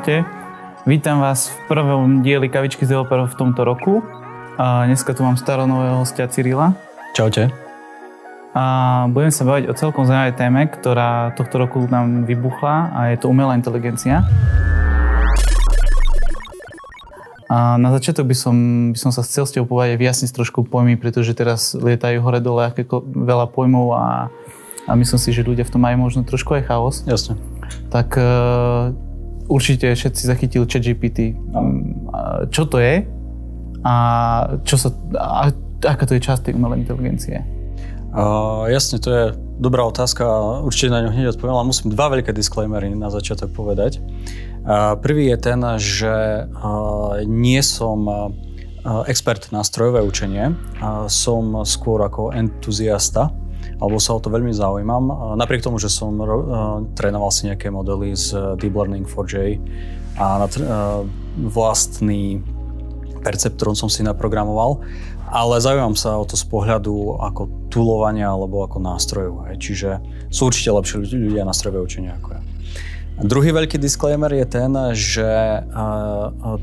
Čaute, vítam vás v prvom dieli Kavičky z developerov v tomto roku. A dneska tu mám starého nového hostia Cyrila. Čaute. A budem sa baviť o celkom zaujímavej téme, ktorá tohto roku nám vybuchla a je to umelá inteligencia. A na začiatok by som, by som sa chcel s tebou povedať vyjasniť trošku pojmy, pretože teraz lietajú hore-dole veľa pojmov a, a myslím si, že ľudia v tom majú možno trošku aj chaos. Jasne. Tak určite všetci zachytili ChatGPT. Čo to je a, čo sa, a aká to je časť tej umelej inteligencie? Uh, jasne, to je dobrá otázka a určite na ňu hneď odpoviem, ale musím dva veľké disclaimery na začiatok povedať. Uh, prvý je ten, že uh, nie som uh, expert na strojové učenie, uh, som skôr ako entuziasta alebo sa o to veľmi zaujímam. Napriek tomu, že som uh, trénoval si nejaké modely z Deep Learning 4J a na uh, vlastný perceptron som si naprogramoval, ale zaujímam sa o to z pohľadu ako tulovania alebo ako nástrojov. Čiže sú určite lepšie ľudia na strojové učenie ako ja. Druhý veľký disclaimer je ten, že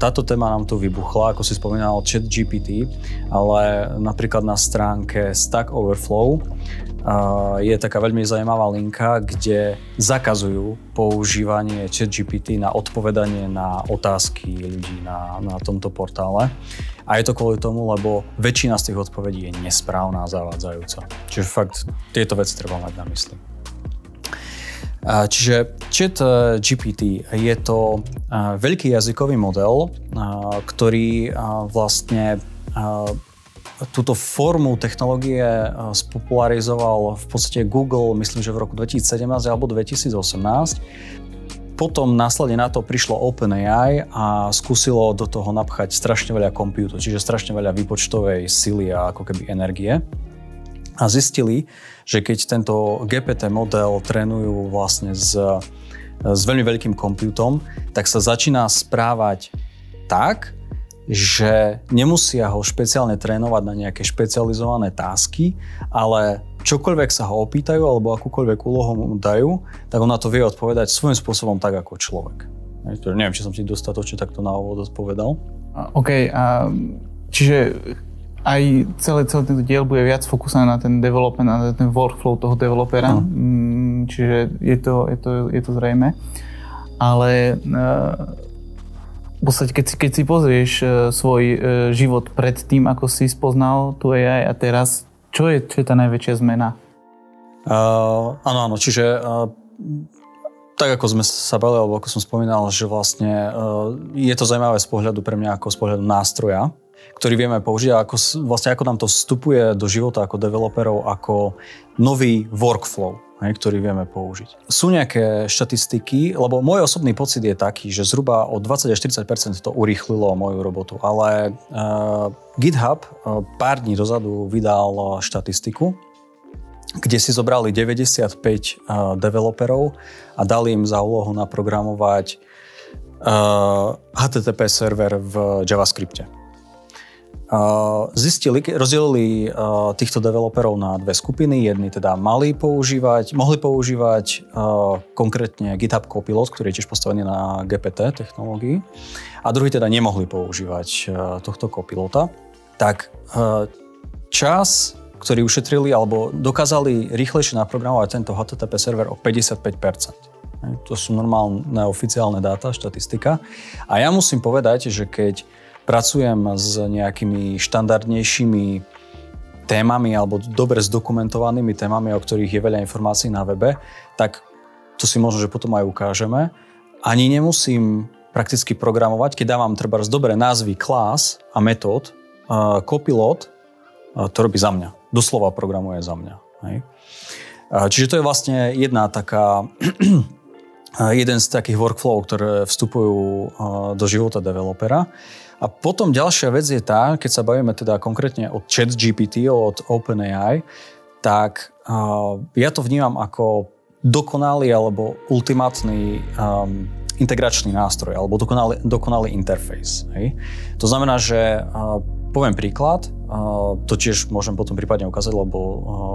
táto téma nám tu vybuchla, ako si spomínal, chat GPT, ale napríklad na stránke Stack Overflow je taká veľmi zaujímavá linka, kde zakazujú používanie chat GPT na odpovedanie na otázky ľudí na, na tomto portále. A je to kvôli tomu, lebo väčšina z tých odpovedí je nesprávna a zavádzajúca. Čiže fakt tieto veci treba mať na mysli. Čiže chat GPT je to veľký jazykový model, ktorý vlastne túto formu technológie spopularizoval v podstate Google, myslím, že v roku 2017 alebo 2018. Potom následne na to prišlo OpenAI a skúsilo do toho napchať strašne veľa kompútov, čiže strašne veľa výpočtovej sily a ako keby energie a zistili, že keď tento GPT model trénujú vlastne s, s veľmi veľkým kompútom, tak sa začína správať tak, že nemusia ho špeciálne trénovať na nejaké špecializované tásky, ale čokoľvek sa ho opýtajú alebo akúkoľvek úlohu mu dajú, tak on na to vie odpovedať svojím spôsobom tak ako človek. Neviem, či som ti dostatočne takto na úvod odpovedal. OK, a čiže aj celý, celý tento diel bude viac fokusovaný na ten development, na ten workflow toho developera, no. čiže je to, je to, je to zrejme. Ale uh, v podstate, keď si, keď si pozrieš uh, svoj uh, život pred tým, ako si spoznal tu AI a teraz, čo je, čo je tá najväčšia zmena? Uh, áno, áno, čiže uh, tak ako sme sa bali, alebo ako som spomínal, že vlastne uh, je to zaujímavé z pohľadu pre mňa ako z pohľadu nástroja, ktorý vieme použiť a ako, vlastne ako nám to vstupuje do života ako developerov ako nový workflow, hej, ktorý vieme použiť. Sú nejaké štatistiky, lebo môj osobný pocit je taký, že zhruba o 20 až 40 to urýchlilo moju robotu, ale uh, GitHub uh, pár dní dozadu vydal štatistiku, kde si zobrali 95 uh, developerov a dali im za úlohu naprogramovať uh, HTTP server v JavaScripte zistili, rozdelili týchto developerov na dve skupiny. Jedni teda mali používať, mohli používať konkrétne GitHub Copilot, ktorý je tiež postavený na GPT technológii a druhý teda nemohli používať tohto Copilota. Tak čas, ktorý ušetrili alebo dokázali rýchlejšie naprogramovať tento HTTP server o 55%. To sú normálne oficiálne dáta, štatistika. A ja musím povedať, že keď pracujem s nejakými štandardnejšími témami alebo dobre zdokumentovanými témami, o ktorých je veľa informácií na webe, tak to si možno, že potom aj ukážeme. Ani nemusím prakticky programovať, keď dávam treba dobré názvy klás a metód, uh, copilot uh, to robí za mňa. Doslova programuje za mňa. Hej. Uh, čiže to je vlastne jedna taká jeden z takých workflow, ktoré vstupujú do života developera. A potom ďalšia vec je tá, keď sa bavíme teda konkrétne od chat GPT, od OpenAI, tak ja to vnímam ako dokonalý alebo ultimátny um, integračný nástroj alebo dokonalý, dokonalý interfejs. Hej? To znamená, že uh, poviem príklad, to tiež môžem potom prípadne ukázať, lebo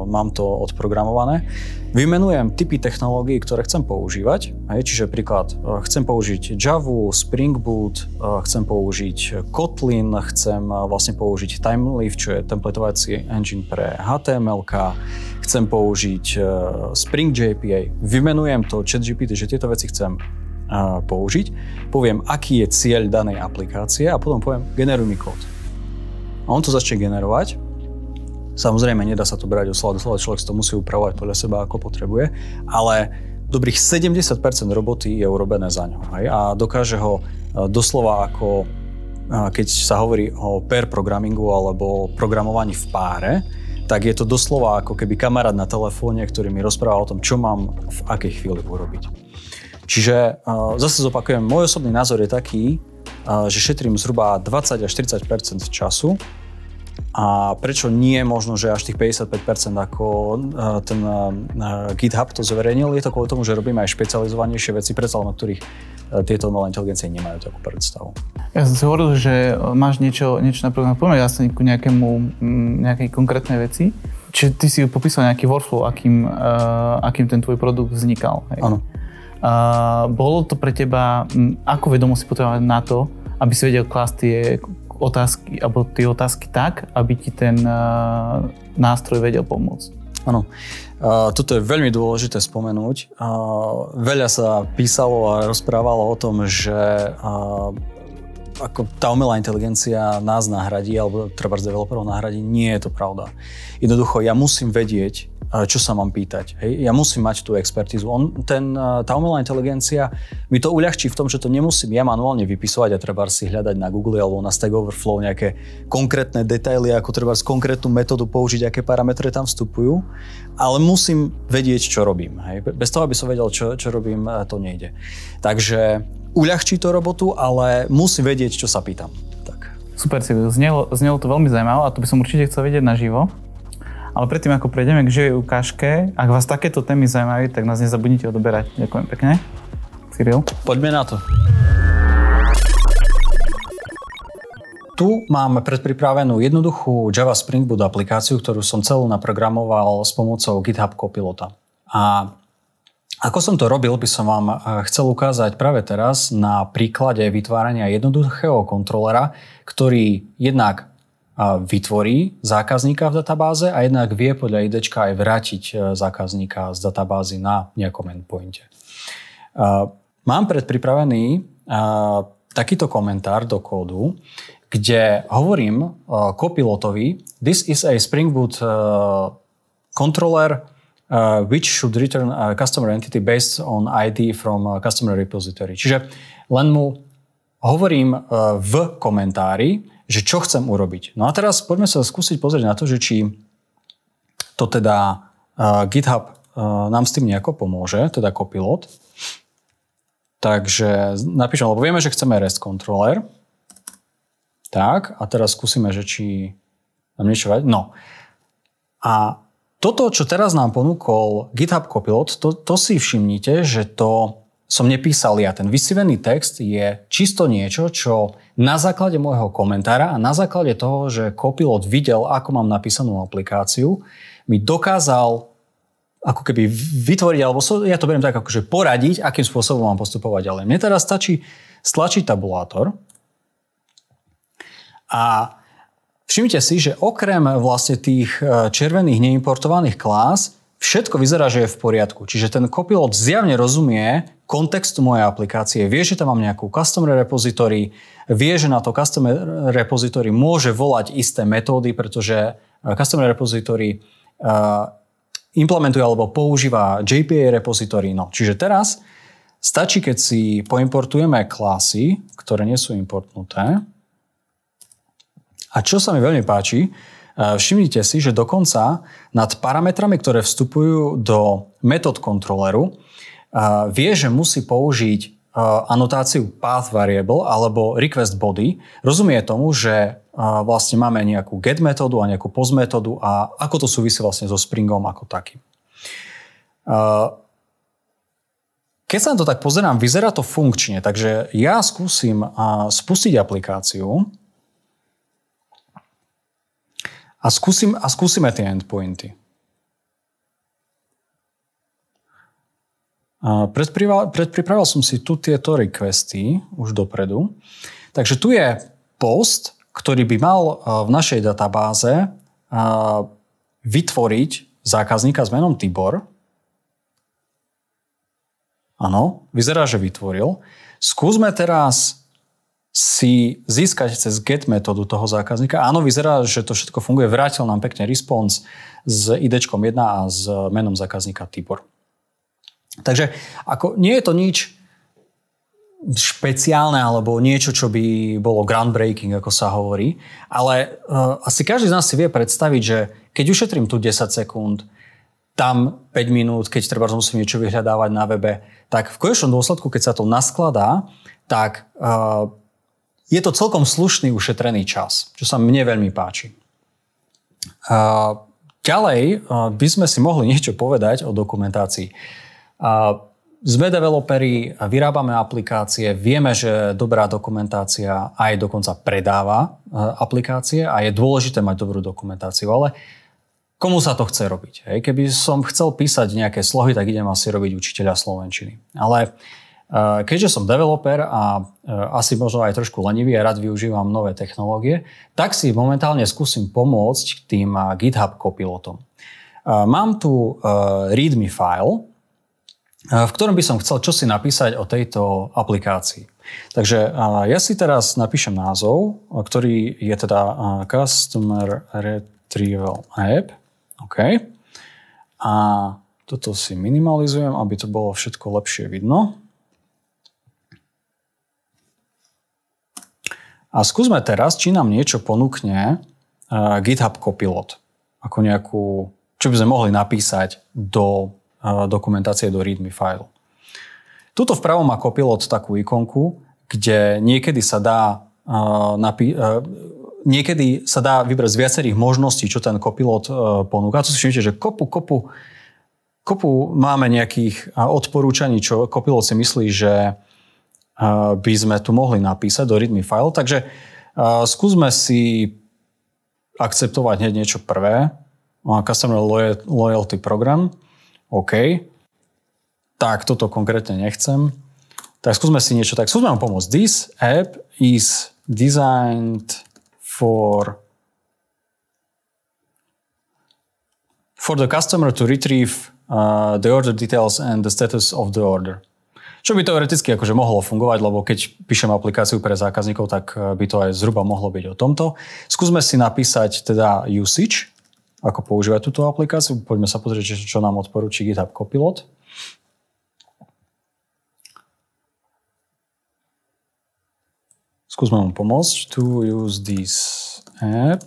mám to odprogramované. Vymenujem typy technológií, ktoré chcem používať. Čiže príklad, chcem použiť Java, Spring Boot, chcem použiť Kotlin, chcem vlastne použiť Timeleaf, čo je templatovací engine pre HTML, chcem použiť Spring JPA. Vymenujem to ChatGPT, že tieto veci chcem použiť, poviem, aký je cieľ danej aplikácie a potom poviem, generuj mi kód. A on to začne generovať. Samozrejme, nedá sa to brať od slova do slova, človek to musí upravovať podľa seba, ako potrebuje, ale dobrých 70% roboty je urobené za ňo. Hej? A dokáže ho e, doslova ako, keď sa hovorí o pair programmingu alebo programovaní v páre, tak je to doslova ako keby kamarát na telefóne, ktorý mi rozpráva o tom, čo mám v akej chvíli urobiť. Čiže uh, zase zopakujem, môj osobný názor je taký, že šetrím zhruba 20 až 40% času a prečo nie možno, že až tých 55% ako ten GitHub to zverejnil, je to kvôli tomu, že robíme aj špecializovanejšie veci, predsa na ktorých uh, tieto umelé inteligencie nemajú takú predstavu. Ja som si hovoril, že máš niečo, niečo napríklad poďme jasne ku nejakému, nejakej konkrétnej veci. Čiže ty si popísal nejaký workflow, akým, uh, akým ten tvoj produkt vznikal. Áno. Bolo to pre teba, ako vedomo si potrebovať na to, aby si vedel klásť tie otázky, alebo tie otázky tak, aby ti ten uh, nástroj vedel pomôcť? Áno. Uh, toto je veľmi dôležité spomenúť. Uh, veľa sa písalo a rozprávalo o tom, že uh, ako tá umelá inteligencia nás nahradí, alebo treba z developerov nahradí, nie je to pravda. Jednoducho, ja musím vedieť, čo sa mám pýtať. Hej? Ja musím mať tú expertízu. On, ten, tá umelá inteligencia mi to uľahčí v tom, že to nemusím ja manuálne vypisovať a treba si hľadať na Google alebo na Stack Overflow nejaké konkrétne detaily, ako treba konkrétnu metódu použiť, aké parametre tam vstupujú, ale musím vedieť, čo robím. Hej? Bez toho, aby som vedel, čo, čo robím, to nejde. Takže uľahčí to robotu, ale musím vedieť, čo sa pýtam. Super, si znelo, znelo to veľmi zaujímavé a to by som určite chcel vedieť naživo. Ale predtým, ako prejdeme k živej ukážke, ak vás takéto témy zaujímajú, tak nás nezabudnite odoberať. Ďakujem pekne. Cyril. Poďme na to. Tu mám predpripravenú jednoduchú Java Spring Boot aplikáciu, ktorú som celú naprogramoval s pomocou GitHub Copilota. A ako som to robil, by som vám eh, chcel ukázať práve teraz na príklade vytvárania jednoduchého kontrolera, ktorý jednak vytvorí zákazníka v databáze a jednak vie podľa ID aj vrátiť e, zákazníka z databázy na nejakom endpointe. Mám predpripravený takýto komentár do kódu, kde hovorím copilotovi This is a Spring Boot e, controller uh, which should return a customer entity based on ID from a customer repository. Čiže len mu hovorím uh, v komentári, že čo chcem urobiť. No a teraz poďme sa skúsiť pozrieť na to, že či to teda uh, GitHub uh, nám s tým nejako pomôže, teda Copilot. Takže napíšem, lebo vieme, že chceme REST controller. Tak, a teraz skúsime, že či nám niečo vadí. No. A toto, čo teraz nám ponúkol GitHub Copilot, to, to si všimnite, že to som nepísal ja. Ten vysivený text je čisto niečo, čo na základe môjho komentára a na základe toho, že Copilot videl, ako mám napísanú aplikáciu, mi dokázal ako keby vytvoriť, alebo ja to beriem tak, akože poradiť, akým spôsobom mám postupovať ďalej. Mne teraz stačí stlačiť tabulátor a všimnite si, že okrem vlastne tých e, červených neimportovaných klás, všetko vyzerá, že je v poriadku. Čiže ten copilot zjavne rozumie kontextu mojej aplikácie, vie, že tam mám nejakú customer repository, vie, že na to customer repository môže volať isté metódy, pretože eh, customer repository uh, implementuje alebo používa JPA repository. No, čiže teraz stačí, keď si poimportujeme klasy, ktoré nie sú importnuté. A čo sa mi veľmi páči, Eh, všimnite si, že dokonca nad parametrami, ktoré vstupujú do metód kontroleru, vie, že musí použiť anotáciu path variable alebo request body. Rozumie tomu, že vlastne máme nejakú get metódu a nejakú post metódu a ako to súvisí vlastne so Springom ako takým. Keď sa na to tak pozerám, vyzerá to funkčne, takže ja skúsim spustiť aplikáciu A, skúsim, a skúsime tie endpointy. Predpripravil som si tu tieto requesty už dopredu. Takže tu je post, ktorý by mal v našej databáze vytvoriť zákazníka s menom Tibor. Áno, vyzerá, že vytvoril. Skúsme teraz si získať cez get metódu toho zákazníka. Áno, vyzerá, že to všetko funguje. Vrátil nám pekne response s ID1 a s menom zákazníka Tibor. Takže ako, nie je to nič špeciálne alebo niečo, čo by bolo groundbreaking, ako sa hovorí, ale uh, asi každý z nás si vie predstaviť, že keď ušetrím tu 10 sekúnd, tam 5 minút, keď treba musím niečo vyhľadávať na webe, tak v konečnom dôsledku, keď sa to naskladá, tak uh, je to celkom slušný ušetrený čas, čo sa mne veľmi páči. Uh, ďalej uh, by sme si mohli niečo povedať o dokumentácii. Sme developeri, vyrábame aplikácie, vieme, že dobrá dokumentácia aj dokonca predáva e, aplikácie a je dôležité mať dobrú dokumentáciu, ale komu sa to chce robiť? Hej? Keby som chcel písať nejaké slohy, tak idem asi robiť učiteľa slovenčiny. Ale e, keďže som developer a e, asi možno aj trošku lenivý a rád využívam nové technológie, tak si momentálne skúsim pomôcť tým GitHub copilotom. Mám tu readme file, v ktorom by som chcel čosi napísať o tejto aplikácii. Takže ja si teraz napíšem názov, ktorý je teda Customer Retrieval App. OK. A toto si minimalizujem, aby to bolo všetko lepšie vidno. A skúsme teraz, či nám niečo ponúkne GitHub Copilot. Ako nejakú, čo by sme mohli napísať do dokumentácie do readme file. Tuto vpravo má Copilot takú ikonku, kde niekedy sa dá napí- niekedy sa dá vybrať z viacerých možností, čo ten Copilot ponúka. To si všimnite, že kopu, kopu, kopu máme nejakých odporúčaní, čo Copilot si myslí, že by sme tu mohli napísať do readme file. Takže skúsme si akceptovať hneď niečo prvé. Customer Loyalty Program. OK, tak toto konkrétne nechcem. Tak skúsme si niečo tak. Skúsme vám pomôcť. This app is designed for for the customer to retrieve uh, the order details and the status of the order. Čo by teoreticky akože mohlo fungovať, lebo keď píšem aplikáciu pre zákazníkov, tak uh, by to aj zhruba mohlo byť o tomto. Skúsme si napísať teda usage ako používať túto aplikáciu. Poďme sa pozrieť, čo nám odporúči GitHub Copilot. Skúsme mu pomôcť. To use this app.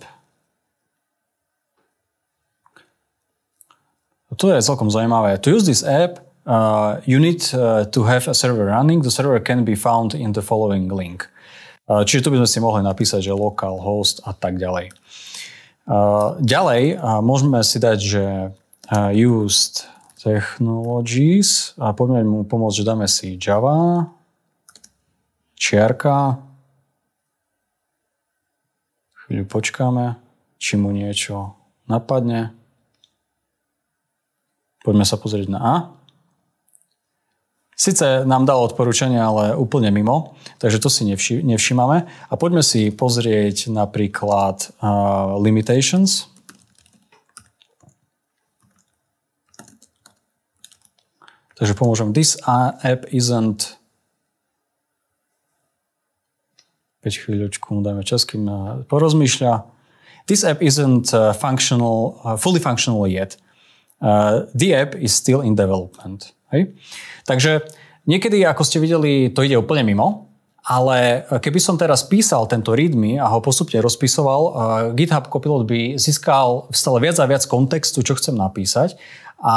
To je celkom zaujímavé. To use this app, uh, you need uh, to have a server running. The server can be found in the following link. Uh, čiže tu by sme si mohli napísať, že local host a tak ďalej. Ďalej môžeme si dať, že used technologies a poďme mu pomôcť, že dáme si Java, čiarka, chvíľu počkáme, či mu niečo napadne. Poďme sa pozrieť na A. Sice nám dal odporúčanie, ale úplne mimo, takže to si nevši- nevšímame. A poďme si pozrieť napríklad uh, limitations. Takže pomôžem. This app isn't 5 chvíľočku, dajme čas, kým porozmýšľa. This app isn't functional, fully functional yet. Uh, the app is still in development. Hej? Takže niekedy, ako ste videli, to ide úplne mimo, ale keby som teraz písal tento readme a ho postupne rozpisoval, GitHub Copilot by získal stále viac a viac kontextu, čo chcem napísať a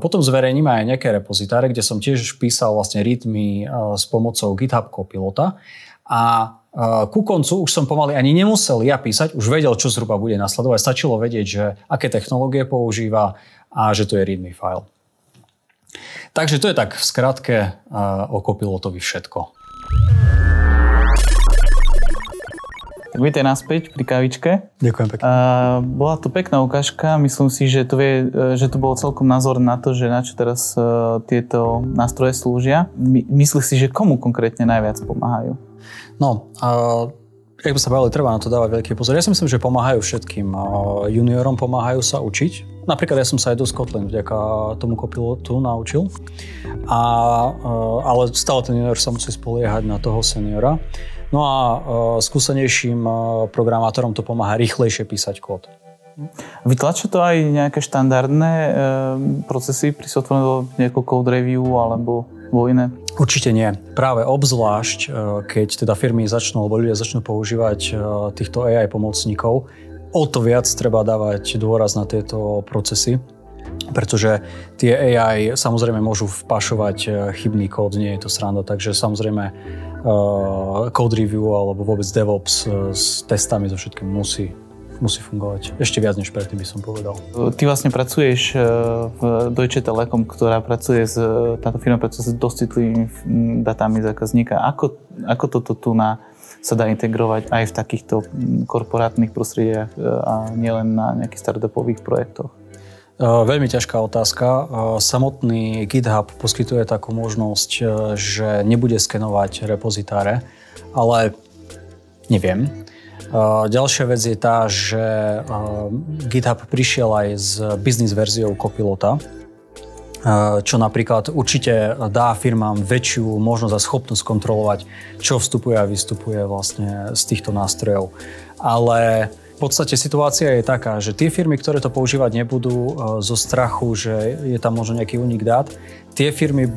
potom zverejním aj nejaké repozitáre, kde som tiež písal vlastne readme s pomocou GitHub Copilota a ku koncu už som pomaly ani nemusel ja písať, už vedel, čo zhruba bude nasledovať. Stačilo vedieť, že aké technológie používa a že to je readme file. Takže to je tak v skratke o kopilotovi všetko. Tak vítaj naspäť pri kavičke. Ďakujem pekne. Uh, bola to pekná ukážka. Myslím si, že to, vie, e, že to bolo celkom názor na to, že na čo teraz uh, tieto nástroje slúžia. My, myslíš si, že komu konkrétne najviac pomáhajú? No, uh, ak by sa bavili, treba na to dávať veľký pozor. Ja si myslím, že pomáhajú všetkým. Juniorom pomáhajú sa učiť. Napríklad ja som sa aj do Scotland vďaka tomu kopilotu naučil. A, ale stále ten junior sa musí spoliehať na toho seniora. No a uh, skúsenejším uh, programátorom to pomáha rýchlejšie písať kód. Vytlačia to aj nejaké štandardné e, procesy pri software nejakého code review alebo iné? Určite nie. Práve obzvlášť, keď teda firmy začnú, alebo ľudia začnú používať týchto AI pomocníkov, o to viac treba dávať dôraz na tieto procesy, pretože tie AI samozrejme môžu vpašovať chybný kód, nie je to sranda, takže samozrejme uh, code review alebo vôbec DevOps s testami, so všetkým musí musí fungovať. Ešte viac než predtým by som povedal. Ty vlastne pracuješ uh, v Deutsche Telekom, ktorá pracuje s, táto firma pracuje s dosť citlivými datami zákazníka. Ako, ako toto tu na, sa dá integrovať aj v takýchto korporátnych prostrediach a nielen na nejakých startupových projektoch? Veľmi ťažká otázka. Samotný GitHub poskytuje takú možnosť, že nebude skenovať repozitáre, ale neviem. Ďalšia vec je tá, že GitHub prišiel aj s business verziou Copilota, čo napríklad určite dá firmám väčšiu možnosť a schopnosť kontrolovať, čo vstupuje a vystupuje vlastne z týchto nástrojov. Ale podstate situácia je taká, že tie firmy, ktoré to používať nebudú zo strachu, že je tam možno nejaký únik dát, tie firmy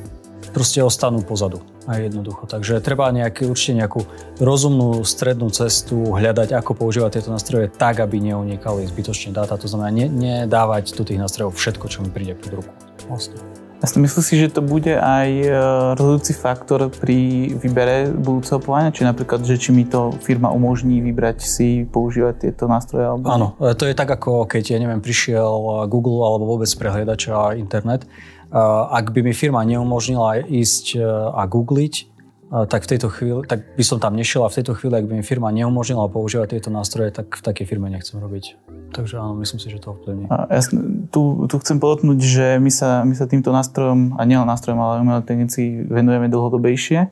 proste ostanú pozadu. A jednoducho. Takže treba nejaký, určite nejakú rozumnú strednú cestu hľadať, ako používať tieto nástroje tak, aby neunikali zbytočne dáta. To znamená, ne, nedávať do tých nástrojov všetko, čo mi príde pod ruku. Vlastne. Jasne, myslíš si, že to bude aj e, rozhodujúci faktor pri výbere budúceho povolania? Či napríklad, že či mi to firma umožní vybrať si používať tieto nástroje? Alebo... Áno, e, to je tak ako keď, ja neviem, prišiel Google alebo vôbec prehliadač a internet. E, ak by mi firma neumožnila ísť a googliť, tak v tejto chvíli, tak by som tam nešiel a v tejto chvíli, ak by mi firma neumožnila používať tieto nástroje, tak v takej firme nechcem robiť. Takže áno, myslím si, že to ovplyvní. Jasne, tu, tu chcem podotknúť, že my sa, my sa týmto nástrojom, a nielen nástrojom, ale umelej technici venujeme dlhodobejšie.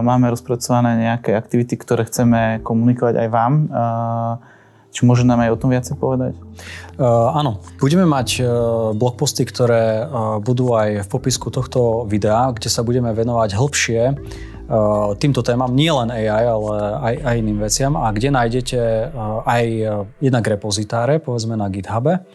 Máme rozpracované nejaké aktivity, ktoré chceme komunikovať aj vám. A či môže nám aj o tom viacej povedať? Uh, áno, budeme mať uh, blogposty, ktoré uh, budú aj v popisku tohto videa, kde sa budeme venovať hĺbšie uh, týmto témam, nie len AI, ale aj, aj iným veciam. A kde nájdete uh, aj jednak repozitáre, povedzme na GitHube,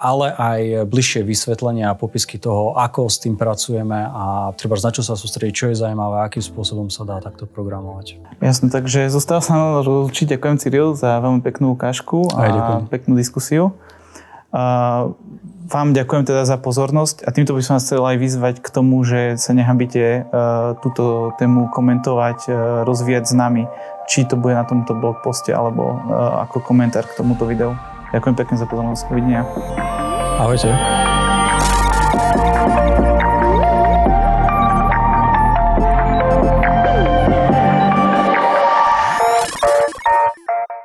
ale aj bližšie vysvetlenia a popisky toho, ako s tým pracujeme a treba na čo sa sústrediť, čo je zaujímavé, akým spôsobom sa dá takto programovať. Jasne, takže zostáva sa nám určite ďakujem Cyril za veľmi peknú ukážku a ďakujem. peknú diskusiu. A vám ďakujem teda za pozornosť a týmto by som vás chcel aj vyzvať k tomu, že sa nehambite uh, túto tému komentovať, uh, rozvíjať s nami, či to bude na tomto blog poste alebo uh, ako komentár k tomuto videu. Ďakujem pekne za pozornosť. Dovidenia. Ahojte.